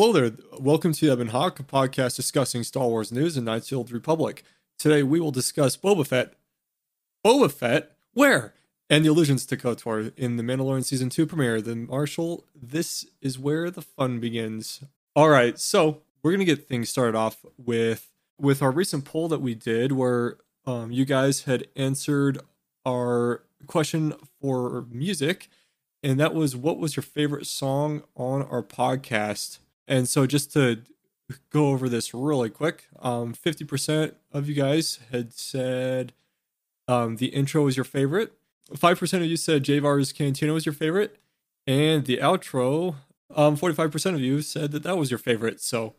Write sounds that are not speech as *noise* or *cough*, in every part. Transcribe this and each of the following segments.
Hello there. Welcome to Ebon Hawk, a podcast discussing Star Wars news and Knights of the Republic. Today we will discuss Boba Fett. Boba Fett? Where? And the allusions to KOTOR in the Mandalorian Season 2 premiere. The Marshal, this is where the fun begins. All right, so we're going to get things started off with with our recent poll that we did where um, you guys had answered our question for music and that was what was your favorite song on our podcast and so just to go over this really quick um, 50% of you guys had said um, the intro was your favorite 5% of you said Javyar's Cantina was your favorite and the outro um, 45% of you said that that was your favorite so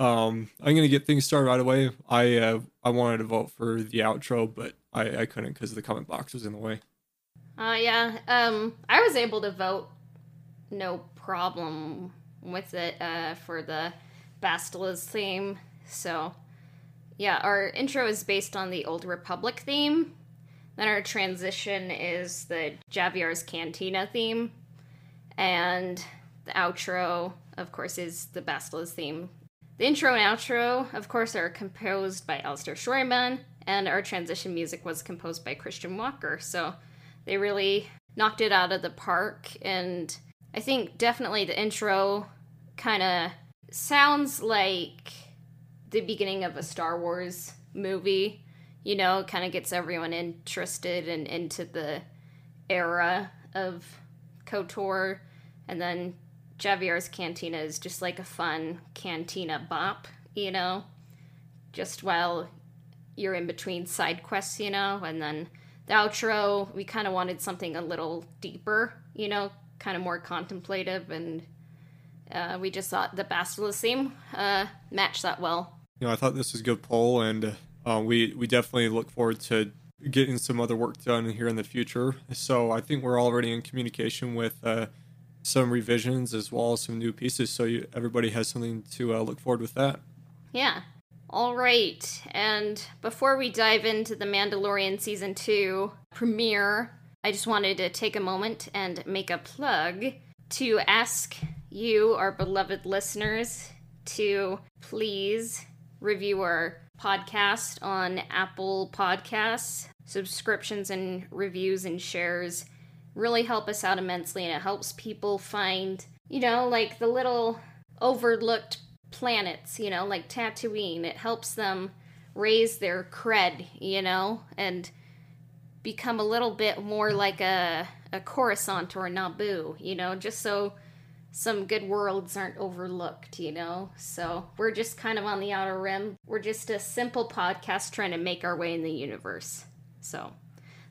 um, I'm gonna get things started right away. I uh, I wanted to vote for the outro, but I, I couldn't because the comment box was in the way. Uh, yeah. Um, I was able to vote no problem with it uh, for the Bastila's theme. So, yeah, our intro is based on the Old Republic theme. Then our transition is the Javyar's Cantina theme. And the outro, of course, is the Bastila's theme. The intro and outro, of course, are composed by Alistair Schroyman, and our transition music was composed by Christian Walker. So, they really knocked it out of the park. And I think definitely the intro kind of sounds like the beginning of a Star Wars movie. You know, kind of gets everyone interested and into the era of KOTOR. And then Javyar's Cantina is just like a fun cantina bop, you know? Just while you're in between side quests, you know? And then the outro, we kind of wanted something a little deeper, you know, kind of more contemplative, and uh, we just thought the Bastila theme uh, matched that well. You know, I thought this was a good poll, and uh, we we definitely look forward to getting some other work done here in the future. So I think we're already in communication with uh, some revisions as well as some new pieces. So you, everybody has something to uh, look forward with that. Yeah, all right, and before we dive into the Mandalorian season two premiere, I just wanted to take a moment and make a plug to ask you, our beloved listeners, to please review our podcast on Apple Podcasts. Subscriptions and reviews and shares really help us out immensely, and it helps people find, you know, like the little overlooked planets, you know, like Tatooine. It helps them raise their cred, you know, and become a little bit more like a, a Coruscant or a Naboo, you know, just so some good worlds aren't overlooked, you know? So we're just kind of on the outer rim. We're just a simple podcast trying to make our way in the universe. So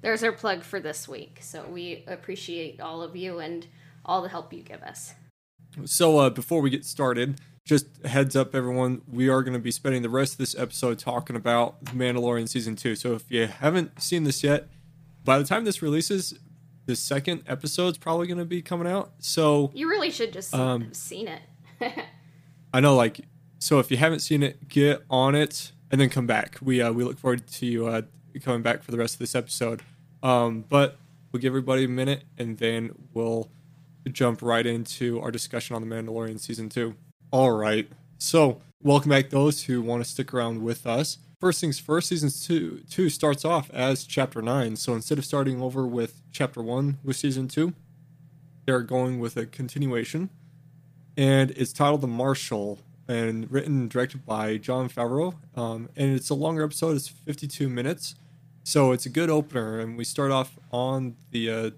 there's our plug for this week. So we appreciate all of you and all the help you give us. So uh, before we get started, just heads up, everyone, we are going to be spending the rest of this episode talking about Mandalorian Season 2. So if you haven't seen this yet, by the time this releases, the second episode's probably going to be coming out. So you really should just um, have seen it. *laughs* I know, like, so if you haven't seen it, get on it and then come back. We uh, we look forward to you uh, coming back for the rest of this episode. Um, but we'll give everybody a minute and then we'll jump right into our discussion on The Mandalorian Season 2. All right. So, welcome back those who want to stick around with us. First things first, season two, two starts off as chapter nine. So instead of starting over with chapter one with season two, they're going with a continuation. And it's titled The Marshal and written and directed by Jon Favreau. Um, and it's a longer episode, it's 52 minutes. So it's a good opener. And we start off on the uh,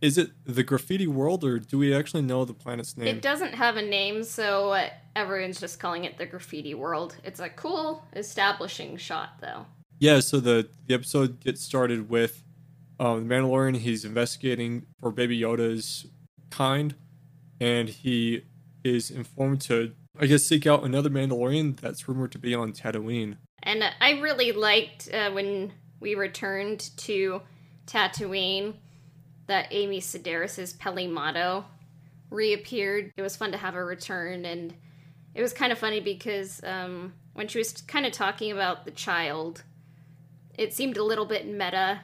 is it the graffiti world or do we actually know the planet's name? It doesn't have a name, so everyone's just calling it the graffiti world. It's a cool establishing shot, though. Yeah, so the, the episode gets started with um, the Mandalorian. He's investigating for Baby Yoda's kind, and he is informed to, I guess, seek out another Mandalorian that's rumored to be on Tatooine. And I really liked uh, when we returned to Tatooine that Amy Sedaris' Motto reappeared. It was fun to have her return, and it was kind of funny because um, when she was kind of talking about the child, it seemed a little bit meta,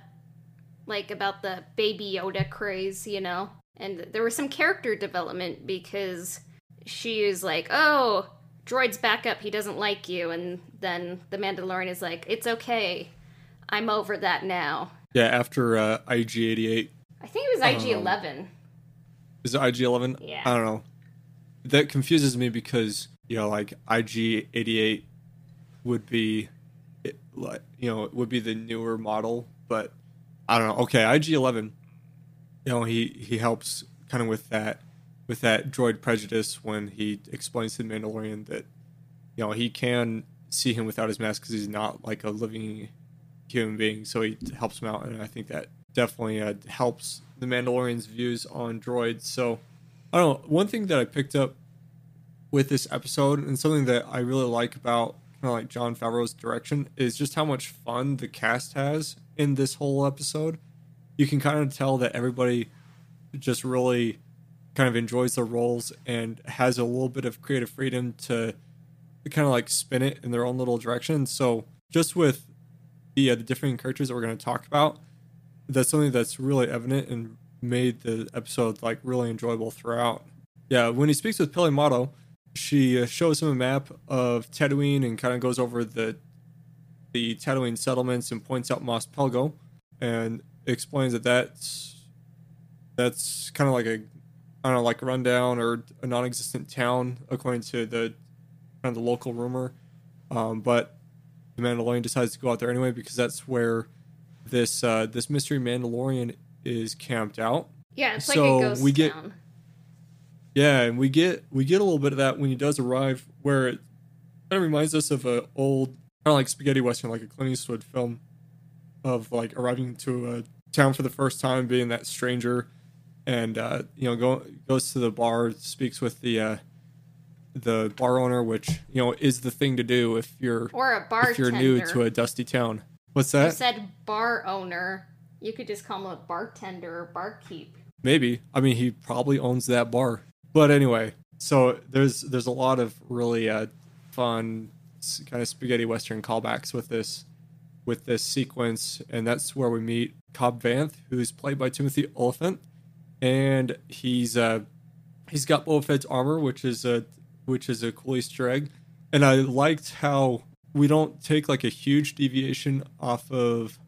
like about the Baby Yoda craze, you know? And there was some character development because she was like, "Oh, droid's back up. He doesn't like you." And then the Mandalorian is like, "It's okay. I'm over that now." Yeah, after uh, IG88. I think it was IG11. Is it IG11? Yeah. I don't know. That confuses me because, you know, like IG88 would be, it, like, you know, it would be the newer model, but I don't know. Okay, IG11, you know, he, he helps kind of with that, with that droid prejudice when he explains to the Mandalorian that, you know, he can see him without his mask because he's not like a living human being. So he helps him out, and I think that definitely uh, helps the Mandalorian's views on droids. So I don't know. One thing that I picked up with this episode, and something that I really like about kind of like Jon Favreau's direction, is just how much fun the cast has in this whole episode. You can kind of tell that everybody just really kind of enjoys their roles and has a little bit of creative freedom to kind of like spin it in their own little direction. So just with the uh, the different characters that we're going to talk about, that's something that's really evident and made the episode like really enjoyable throughout. Yeah, when he speaks with Peli Motto, she uh, shows him a map of Tatooine and kind of goes over the the Tatooine settlements and points out Mos Pelgo and explains that that's that's kind of like a I don't know like rundown or a non-existent town according to the kind of the local rumor. Um, but the Mandalorian decides to go out there anyway because that's where this uh, this mystery Mandalorian is camped out. Yeah, it's So like a ghost we get- town. Yeah, and we get we get a little bit of that when he does arrive, where it kind of reminds us of an old kind of like spaghetti western, like a Clint Eastwood film, of like arriving to a town for the first time, being that stranger, and uh, you know go, goes to the bar, speaks with the uh, the bar owner, which you know is the thing to do if you're Or a bartender. if you're new to a dusty town. What's You that? said bar owner. You could just call him a bartender or barkeep. Maybe. I mean, he probably owns that bar. But anyway, so there's there's a lot of really uh, fun kind of spaghetti western callbacks with this with this sequence, and that's where we meet Cobb Vanth, who's played by Timothy Olyphant, and he's uh he's got Boba Fett's armor, which is a which is a cool Easter egg, and I liked how we don't take like a huge deviation off of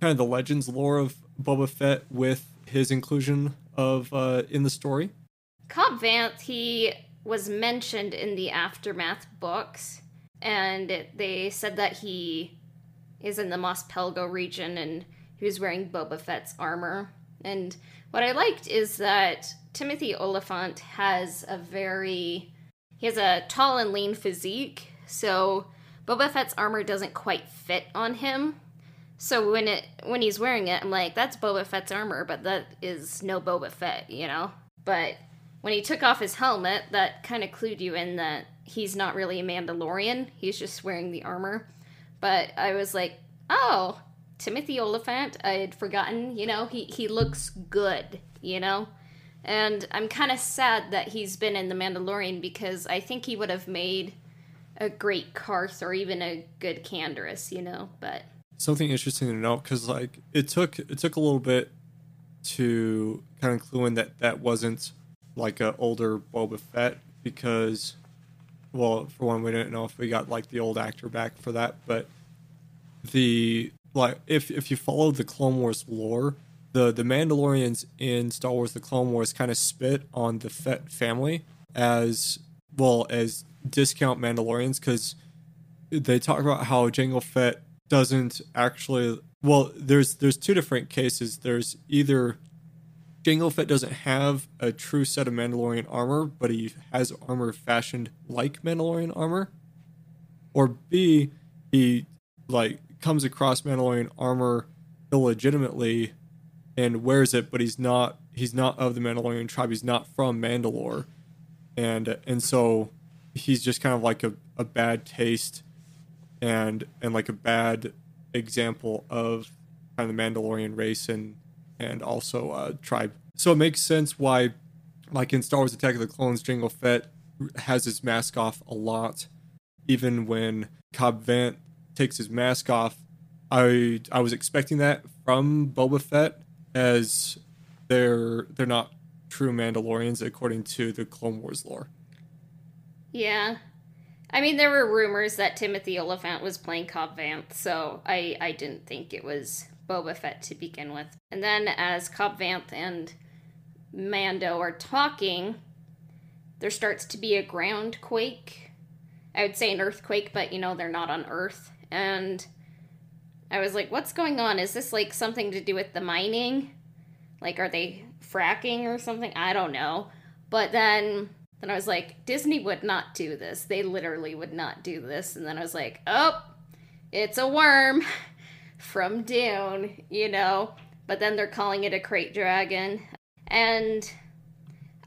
kind of the legends lore of Boba Fett with his inclusion of uh, in the story. Cobb Vanth, he was mentioned in the Aftermath books, and they said that he is in the Mos Pelgo region and he was wearing Boba Fett's armor. And what I liked is that Timothy Olyphant has a very he has a tall and lean physique, so Boba Fett's armor doesn't quite fit on him. So when it when he's wearing it, I'm like, that's Boba Fett's armor, but that is no Boba Fett, you know. But when he took off his helmet, that kind of clued you in that he's not really a Mandalorian. He's just wearing the armor. But I was like, oh, Timothy Olyphant. I had forgotten. You know, he he looks good. You know. And I'm kind of sad that he's been in The Mandalorian because I think he would have made a great Karth or even a good Canderous, you know. But Something interesting to note because like it took it took a little bit to kind of clue in that that wasn't like a older Boba Fett because well for one we didn't know if we got like the old actor back for that but the like if if you follow the Clone Wars lore the the Mandalorians in Star Wars the Clone Wars kind of spit on the Fett family as well as discount Mandalorians because they talk about how Jango Fett doesn't actually well there's there's two different cases. There's either Jango Fett doesn't have a true set of Mandalorian armor but he has armor fashioned like Mandalorian armor. Or B he like comes across Mandalorian armor illegitimately and wears it but he's not he's not of the Mandalorian tribe. He's not from Mandalore. And and so he's just kind of like a, a bad taste and and like a bad example of kind of the Mandalorian race and and also uh, tribe. So it makes sense why, like in Star Wars: Attack of the Clones, Jango Fett has his mask off a lot, even when Cobb Vanth takes his mask off. I I was expecting that from Boba Fett, as they're they're not true Mandalorians according to the Clone Wars lore. Yeah. I mean, there were rumors that Timothy Olyphant was playing Cobb Vanth, so I, I didn't think it was Boba Fett to begin with. And then as Cobb Vanth and Mando are talking, there starts to be a ground quake. I would say an earthquake, but you know, they're not on Earth. And I was like, what's going on? Is this like something to do with the mining? Like, are they fracking or something? I don't know. But then then I was like, Disney would not do this. They literally would not do this. And then I was like, oh, it's a worm *laughs* from Dune, you know. But then they're calling it a krayt dragon. And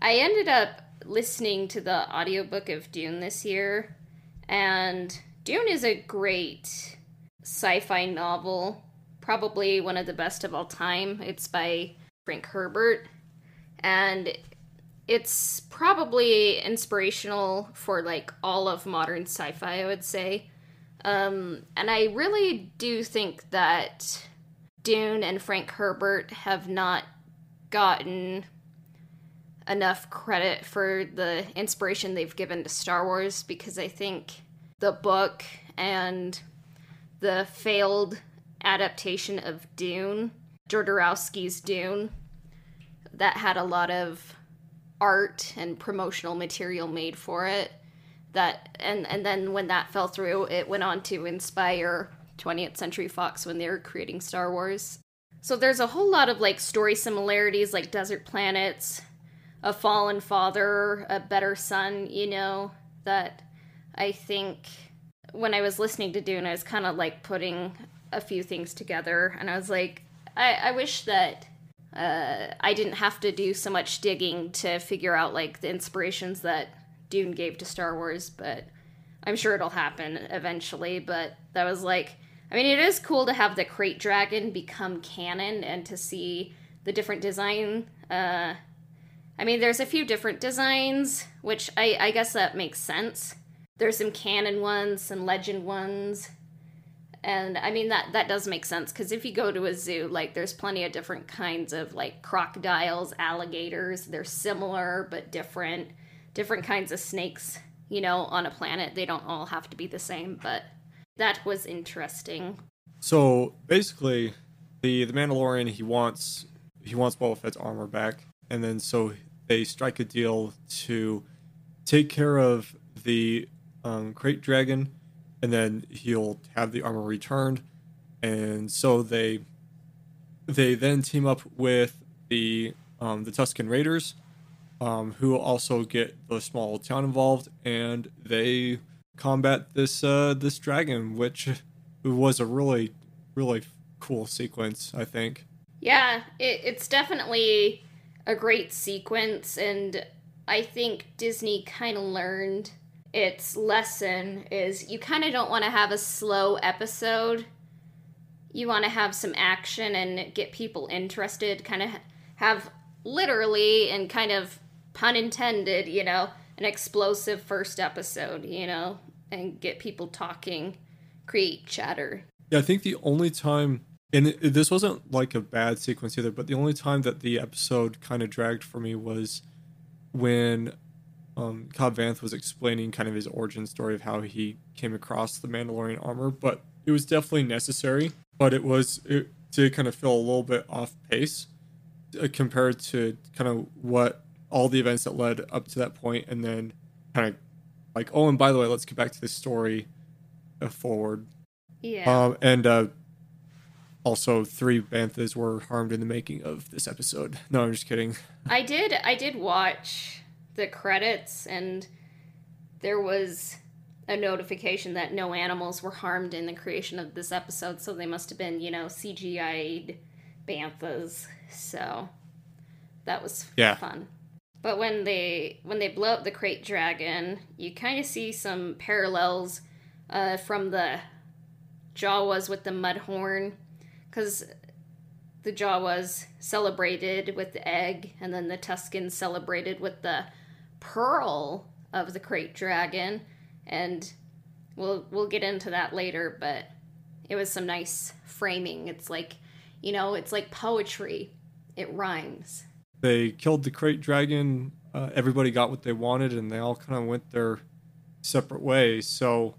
I ended up listening to the audiobook of Dune this year. And Dune is a great sci fi novel, probably one of the best of all time. It's by Frank Herbert. And it's probably inspirational for like all of modern sci-fi, I would say. Um, and I really do think that Dune and Frank Herbert have not gotten enough credit for the inspiration they've given to Star Wars because I think the book and the failed adaptation of Dune, Jodorowsky's Dune, that had a lot of art and promotional material made for it that and and then when that fell through it went on to inspire 20th century fox when they were creating star wars. So there's a whole lot of like story similarities like desert planets a fallen father a better son you know that i think when i was listening to dune i was kind of like putting a few things together and i was like i, I wish that uh, I didn't have to do so much digging to figure out like the inspirations that Dune gave to Star Wars, but I'm sure it'll happen eventually. But that was like, I mean, it is cool to have the krayt dragon become canon and to see the different design. Uh, I mean, there's a few different designs, which I, I guess that makes sense. There's some canon ones, some legend ones, and i mean that that does make sense because if you go to a zoo like there's plenty of different kinds of like crocodiles alligators. They're similar but different different kinds of snakes you know on a planet. They don't all have to be the same but that was interesting. So basically the the mandalorian he wants he wants Boba Fett's armor back and then so they strike a deal to take care of the um, krayt dragon and then he'll have the armor returned and so they they then team up with the um, the Tusken Raiders, um, who also get the small town involved, and they combat this uh, this dragon, which was a really really cool sequence, I think. Yeah, it, it's definitely a great sequence, and I think Disney kind of learned its lesson is you kind of don't want to have a slow episode. You want to have some action and get people interested, kind of have literally and kind of pun intended, you know, an explosive first episode, you know, and get people talking, create chatter. Yeah, I think the only time and this wasn't like a bad sequence either, but the only time that the episode kind of dragged for me was when um, Cobb Vanth was explaining kind of his origin story of how he came across the Mandalorian armor, but it was definitely necessary. But it was it did kind of feel a little bit off pace uh, compared to kind of what all the events that led up to that point, and then kind of like, oh, and by the way, let's get back to the story uh, forward. Yeah. Um, and uh, also, three banthas were harmed in the making of this episode. *laughs* No, I'm just kidding. I did. I did watch the credits and there was a notification that no animals were harmed in the creation of this episode, so they must have been, you know, CGI'd banthas. So that was yeah. fun. But when they when they blow up the krayt dragon, you kind of see some parallels uh, from the Jawas with the Mudhorn, because the Jawas celebrated with the egg, and then the Tuskens celebrated with the pearl of the krayt dragon, and we'll we'll get into that later. But it was some nice framing. It's like you know, it's like poetry. It rhymes. They killed the krayt dragon. Uh, everybody got what they wanted, and they all kind of went their separate ways. So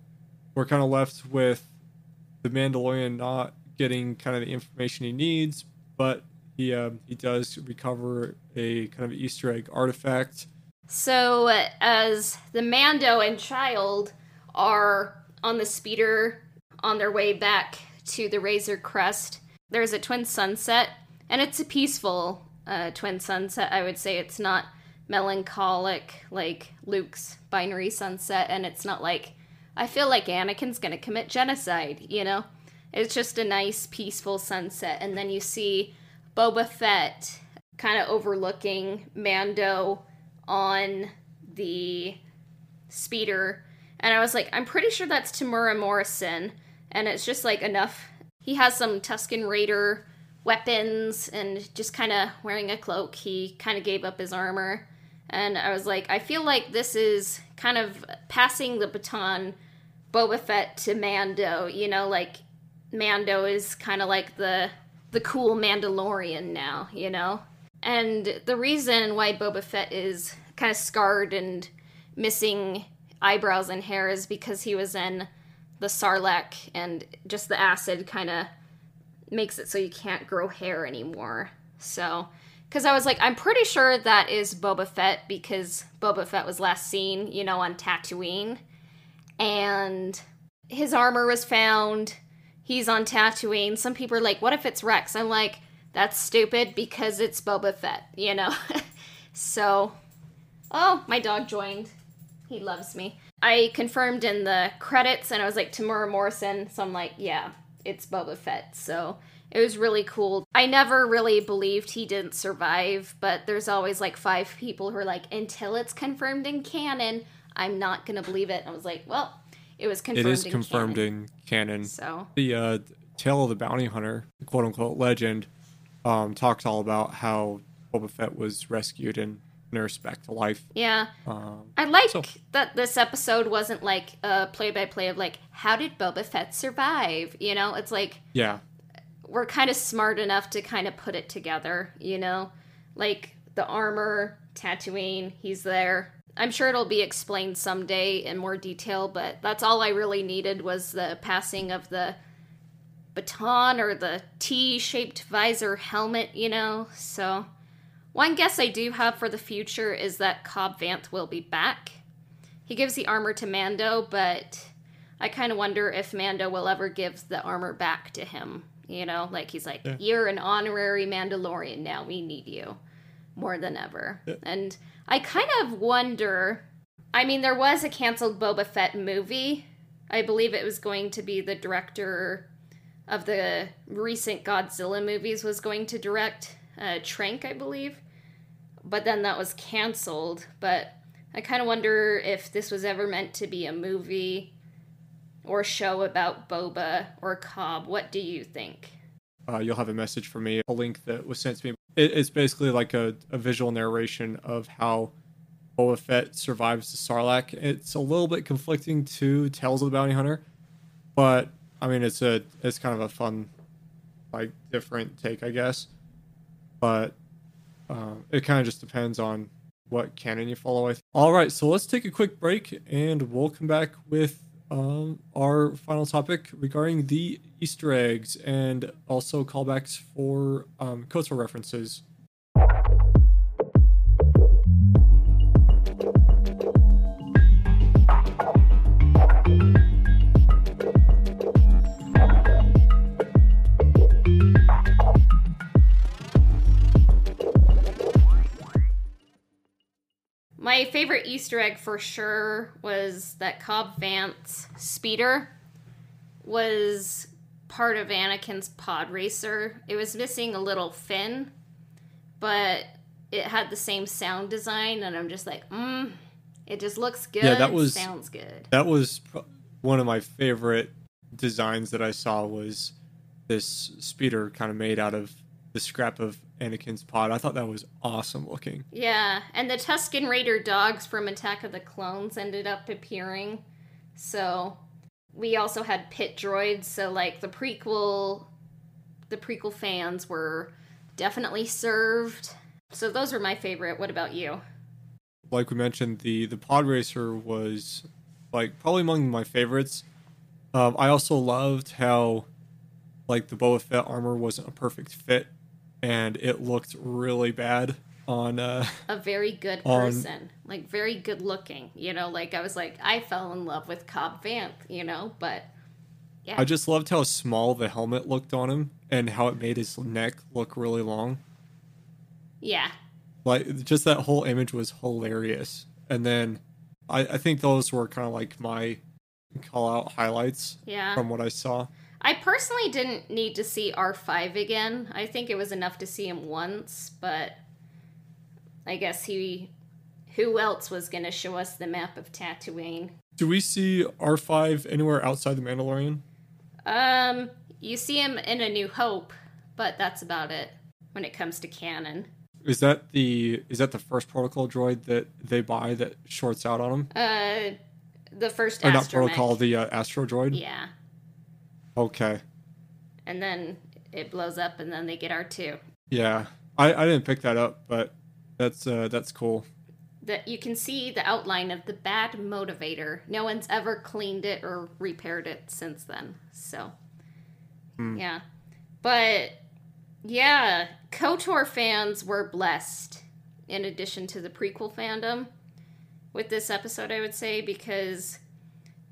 we're kind of left with the Mandalorian not getting kind of the information he needs, but he uh, he does recover a kind of Easter egg artifact. So as the Mando and Child are on the speeder on their way back to the Razor Crest, there's a twin sunset, and it's a peaceful uh, twin sunset. I would say it's not melancholic like Luke's binary sunset, and it's not like I feel like Anakin's gonna commit genocide, you know? It's just a nice, peaceful sunset, and then you see Boba Fett kind of overlooking Mando on the speeder, and I was like, I'm pretty sure that's Temuera Morrison, and it's just like enough. He has some Tusken Raider weapons and just kind of wearing a cloak. He kind of gave up his armor. And I was like, I feel like this is kind of passing the baton Boba Fett to Mando, you know, like Mando is kind of like the the cool Mandalorian now, you know? And the reason why Boba Fett is kind of scarred and missing eyebrows and hair is because he was in the Sarlacc and just the acid kind of makes it so you can't grow hair anymore. So, because I was like, I'm pretty sure that is Boba Fett because Boba Fett was last seen, you know, on Tatooine. And his armor was found. He's on Tatooine. Some people are like, what if it's Rex? I'm like, that's stupid because it's Boba Fett, you know? *laughs* so, oh, my dog joined. He loves me. I confirmed in the credits and I was like, Temuera Morrison. So I'm like, yeah, it's Boba Fett. So it was really cool. I never really believed he didn't survive, but there's always like five people who are like, until it's confirmed in canon, I'm not gonna believe it. And I was like, well, it was confirmed. It is in confirmed canon. in canon. So The uh, Tale of the Bounty Hunter, quote unquote legend, um, talks all about how Boba Fett was rescued and nursed back to life. yeah, Um, I like So- that this episode wasn't like a play-by-play of like how did Boba Fett survive? You know, it's like yeah, we're kind of smart enough to kind of put it together, you know? Like the armor, Tatooine, he's there. I'm sure it'll be explained someday in more detail, but that's all I really needed was the passing of the baton or the T shaped visor helmet, you know? So, one guess I do have for the future is that Cobb Vanth will be back. He gives the armor to Mando, but I kind of wonder if Mando will ever give the armor back to him. You know, like he's like, Yeah. "You're an honorary Mandalorian now. We need you more than ever." Yeah. And I kind of wonder. I mean, there was a canceled Boba Fett movie. I believe it was going to be the director of the recent Godzilla movies was going to direct uh, Trank, I believe. But then that was canceled. But I kind of wonder if this was ever meant to be a movie or show about Boba or Cobb. What do you think? uh, you'll have a message from me, a link that was sent to me. It, it's basically like a, a visual narration of how Boba Fett survives the Sarlacc. It's a little bit conflicting to Tales of the Bounty Hunter, but I mean it's a it's kind of a fun, like different take, I guess. But uh, it kind of just depends on what canon you follow. I think. All right, so let's take a quick break, and we'll come back with um, our final topic regarding the Easter eggs and also callbacks for um, references. Favorite Easter egg for sure was that Cobb Vanth speeder was part of Anakin's pod racer. It was missing a little fin, but it had the same sound design, and I'm just like, mm, it just looks good. Yeah, that was- sounds good. That was one of my favorite designs that I saw was this speeder kind of made out of the scrap of Anakin's pod. I thought that was awesome looking. Yeah, and the Tusken Raider dogs from Attack of the Clones ended up appearing. So we also had pit droids, so like the prequel the prequel fans were definitely served. So those were my favorite. What about you? Like we mentioned, the the pod racer was like probably among my favorites. Um, I also loved how like the Boba Fett armor wasn't a perfect fit, and it looked really bad on. Uh, a very good On- person, like very good looking. You know, like I was like, I fell in love with Cobb Vanth. You know, but yeah, I just loved how small the helmet looked on him, and how it made his neck look really long. yeah, Like just that whole image was hilarious. And then I, I think those were kind of like my call out highlights yeah. from what I saw. I personally didn't need to see R5 again. I think it was enough to see him once, but I guess he. Who else was going to show us the map of Tatooine? Do we see R5 anywhere outside the Mandalorian? Um, you see him in A New Hope, but that's about it when it comes to canon. Is that the is that the first protocol droid that they buy that shorts out on them? Uh, the first Or not protocol, the uh, Astro droid? Yeah, Okay. and then it blows up, and then they get R2. Yeah. I, I didn't pick that up, but that's uh that's cool. that you can see the outline of the bad motivator. No one's ever cleaned it or repaired it since then. So, yeah. But, yeah, KOTOR fans were blessed, in addition to the prequel fandom, with this episode, I would say, because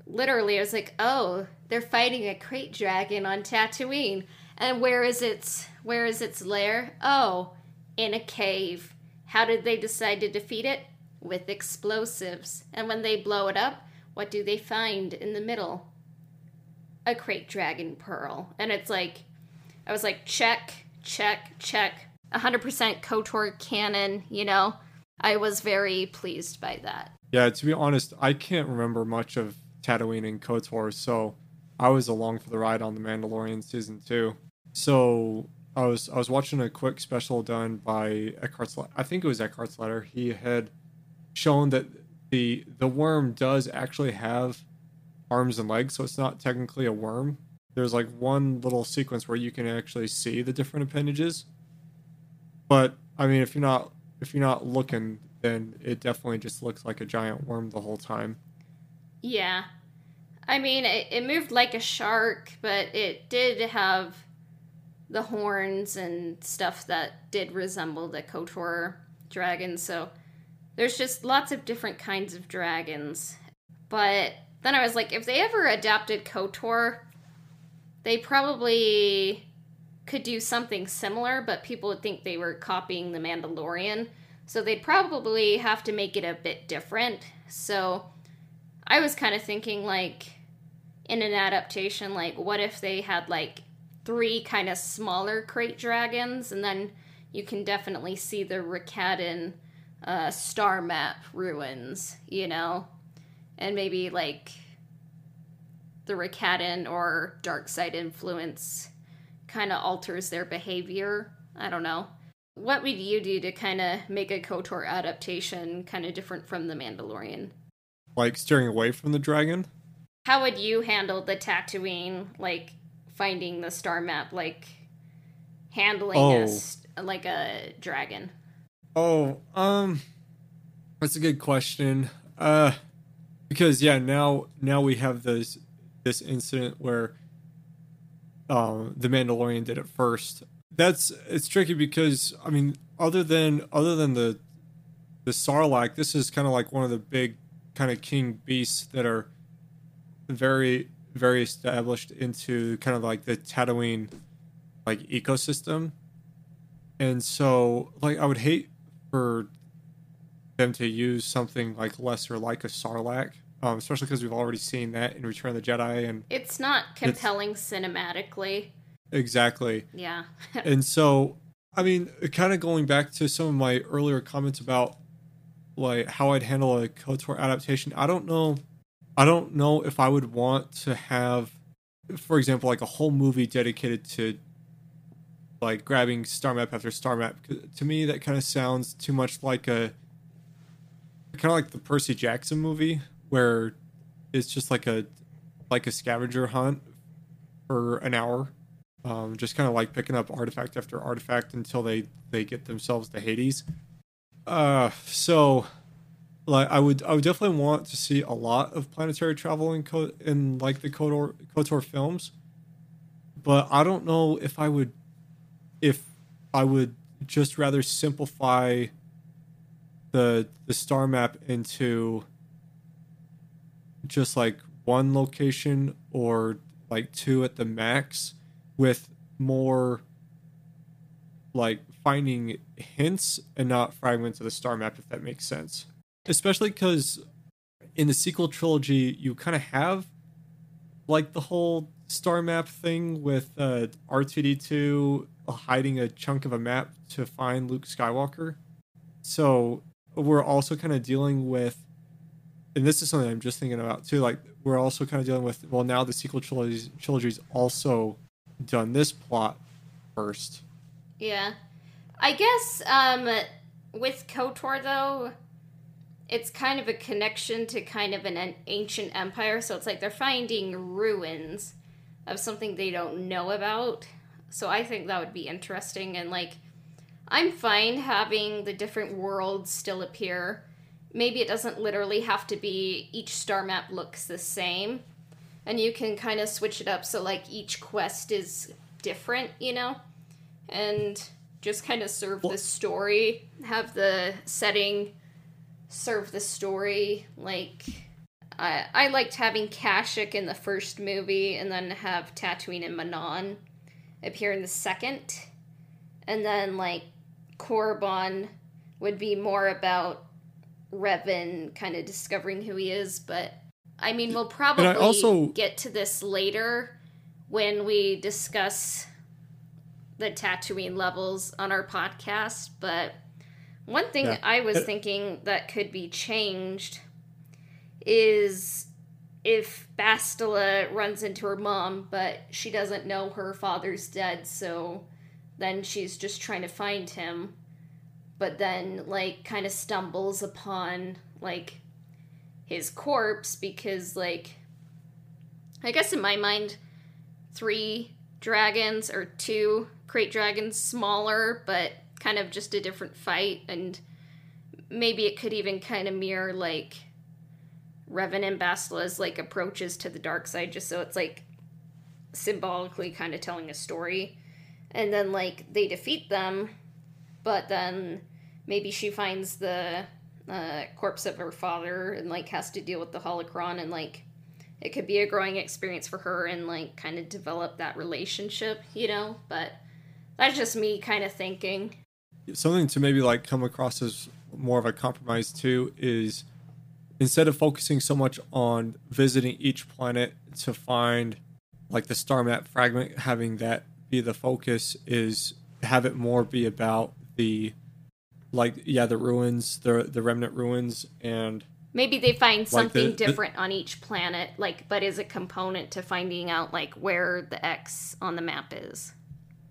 literally I was like, oh, they're fighting a krayt dragon on Tatooine. And where is its where is its lair? Oh, in a cave. How did they decide to defeat it? With explosives. And when they blow it up, what do they find in the middle? A krayt dragon pearl. And it's like, I was like, check, check, check. 100% KOTOR canon, you know? I was very pleased by that. Yeah, to be honest, I can't remember much of Tatooine and KOTOR, so I was along for the ride on The Mandalorian season two. So I was I was watching a quick special done by Eckhart's. I think it was Eckhart's Ladder. He had shown that the the worm does actually have arms and legs, so it's not technically a worm. There's like one little sequence where you can actually see the different appendages. But I mean, if you're not if you're not looking, then it definitely just looks like a giant worm the whole time. Yeah. I mean, it, it moved like a shark, but it did have the horns and stuff that did resemble the KOTOR dragon. So there's just lots of different kinds of dragons. But then I was like, if they ever adapted KOTOR, they probably could do something similar, but people would think they were copying The Mandalorian. So they'd probably have to make it a bit different. So I was kind of thinking, like, in an adaptation, like, what if they had, like, three kind of smaller krayt dragons, and then you can definitely see the Rakatan uh, star map ruins, you know? And maybe, like, the Rakatan or dark side influence kind of alters their behavior. I don't know. What would you do to kind of make a KOTOR adaptation kind of different from The Mandalorian? Like steering away from the dragon. How would you handle the Tatooine, like finding the star map, like handling Oh. a like a dragon? Oh, um, that's a good question. Uh, because yeah, now now we have this this incident where um the Mandalorian did it first. That's it's tricky because I mean, other than other than the the Sarlacc, this is kind of like one of the big kind of king beasts that are very very established into kind of like the Tatooine like ecosystem. And so like I would hate for them to use something like lesser like a Sarlacc, um, especially because we've already seen that in Return of the Jedi and It's not compelling cinematically. exactly. Yeah. *laughs* And so, I mean, kind of going back to some of my earlier comments about like how I'd handle a KOTOR adaptation, I don't know. I don't know if I would want to have, for example, like a whole movie dedicated to like grabbing star map after star map. To me, that kind of sounds too much like a kind of like the Percy Jackson movie, where it's just like a like a scavenger hunt for an hour um, just kind of like picking up artifact after artifact until they they get themselves to Hades. Uh, so like I would I would definitely want to see a lot of planetary travel in Co- in like the Kotor Kotor films, but I don't know if I would if I would just rather simplify the the star map into just like one location or like two at the max with more like finding hints and not fragments of the star map if that makes sense especially because in the sequel trilogy you kind of have like the whole star map thing with uh, r2d2 hiding a chunk of a map to find luke skywalker so we're also kind of dealing with and this is something i'm just thinking about too like we're also kind of dealing with well now the sequel trilogy trilogy's also done this plot first Yeah. I guess um with KOTOR though, it's kind of a connection to kind of an, an ancient empire, so it's like they're finding ruins of something they don't know about. So I think that would be interesting and like I'm fine having the different worlds still appear. Maybe it doesn't literally have to be each star map looks the same. And you can kind of switch it up so like each quest is different, you know? And just kind of serve the story, have the setting serve the story. Like, I, I liked having Kashyyyk in the first movie and then have Tatooine and Manaan appear in the second. And then, like, Korriban would be more about Revan kind of discovering who he is, but I mean, we'll probably also- get to this later when we discuss the Tatooine levels on our podcast. But one thing Yeah. I was thinking that could be changed is if Bastila runs into her mom, but she doesn't know her father's dead, so then she's just trying to find him, but then, like, kind of stumbles upon, like, his corpse because, like, I guess in my mind, three dragons or two krayt dragons smaller, but kind of just a different fight, and maybe it could even kind of mirror, like, Revan and Bastila's like approaches to the dark side, just so it's like symbolically kind of telling a story. And then like they defeat them, but then maybe she finds the uh, corpse of her father and like has to deal with the holocron and like it could be a growing experience for her and like kind of develop that relationship, you know. But that's just me kind of thinking. Something to maybe like come across as more of a compromise too is instead of focusing so much on visiting each planet to find like the star map fragment having that be the focus is have it more be about the like yeah the ruins the the remnant ruins and Maybe they find Like something the- the- different on each planet, like, but is a component to finding out like where the X on the map is.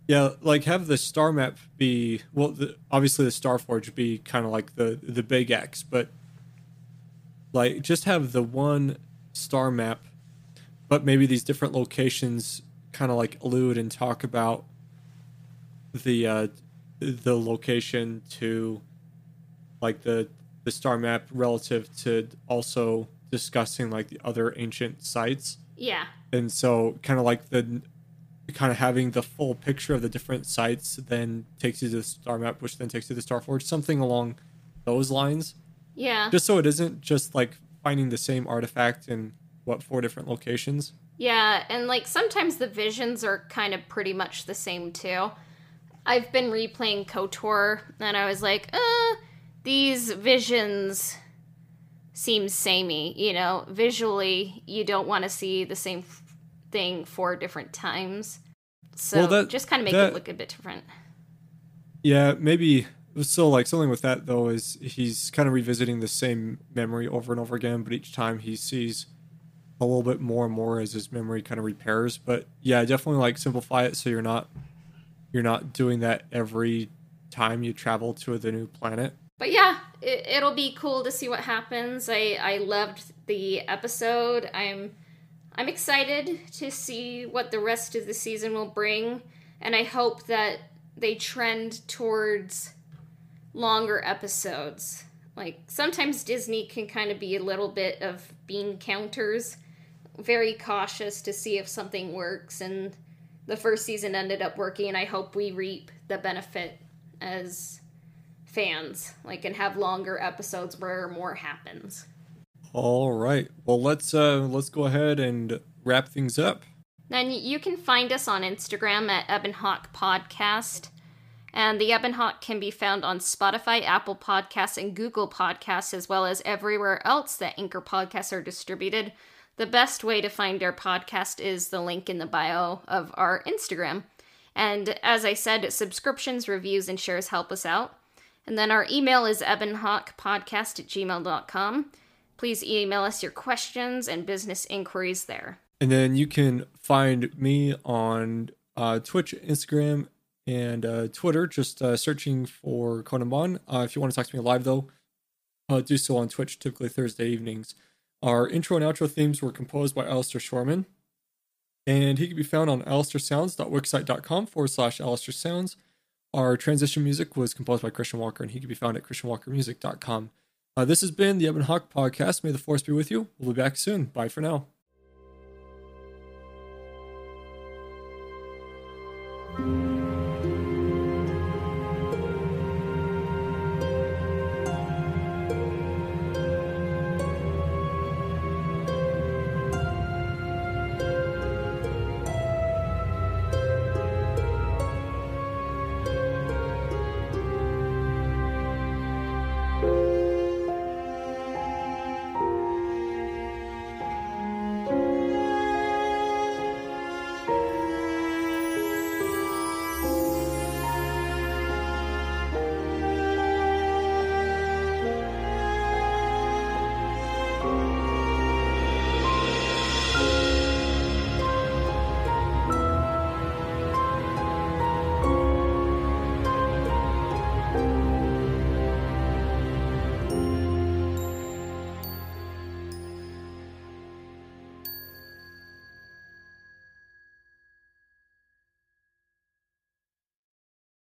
Yeah, like have the star map be well. The, obviously, the Star Forge be kind of like the the big X, but like just have the one star map, but maybe these different locations kind of like allude and talk about the uh the location to like the the star map relative to also discussing like the other ancient sites Yeah, and so kind of like the kind of having the full picture of the different sites then takes you to the star map which then takes you to the star forge something along those lines yeah, just so it isn't just like finding the same artifact in what four different locations yeah, and like sometimes the visions are kind of pretty much the same too. I've been replaying KOTOR, and I was like, uh, these visions seem samey. You know, visually, you don't want to see the same f- thing four different times. So Well, that- just kind of make that- it look a bit different. yeah maybe so like something with that though is he's kind of revisiting the same memory over and over again but each time he sees a little bit more and more as his memory kind of repairs but yeah definitely like simplify it so you're not you're not doing that every time you travel to the new planet But yeah, it, it'll be cool to see what happens. I I loved the episode. I'm I'm excited to see what the rest of the season will bring, and I hope that they trend towards longer episodes. Like sometimes Disney can kind of be a little bit of bean counters, very cautious to see if something works. And the first season ended up working, and I hope we reap the benefit as fans, like, and have longer episodes where more happens. All right. Well, let's uh let's go ahead and wrap things up. Then you can find us on Instagram at Ebon Hawk Podcast. And the Ebon Hawk can be found on Spotify, Apple Podcasts, and Google Podcasts, as well as everywhere else that Anchor podcasts are distributed. The best way to find our podcast is the link in the bio of our Instagram. And as I said, subscriptions, reviews, and shares help us out. And then our email is ebonhawkpodcast at gmail.com. Please email us your questions and business inquiries there. And then you can find me on uh, Twitch, Instagram, and uh, Twitter, just uh, searching for Conan Bon. Uh, if you want to talk to me live, though, uh, do so on Twitch, typically Thursday evenings. Our intro and outro themes were composed by Alistair Shorman, and he can be found on alistairsounds.wixsite.com forward slash Alistair Sounds. Our transition music was composed by Christian Walker, and he can be found at christianwalkermusic.com. Uh, this has been the Ebon Hawk podcast. May the force be with you. We'll be back soon. Bye for now.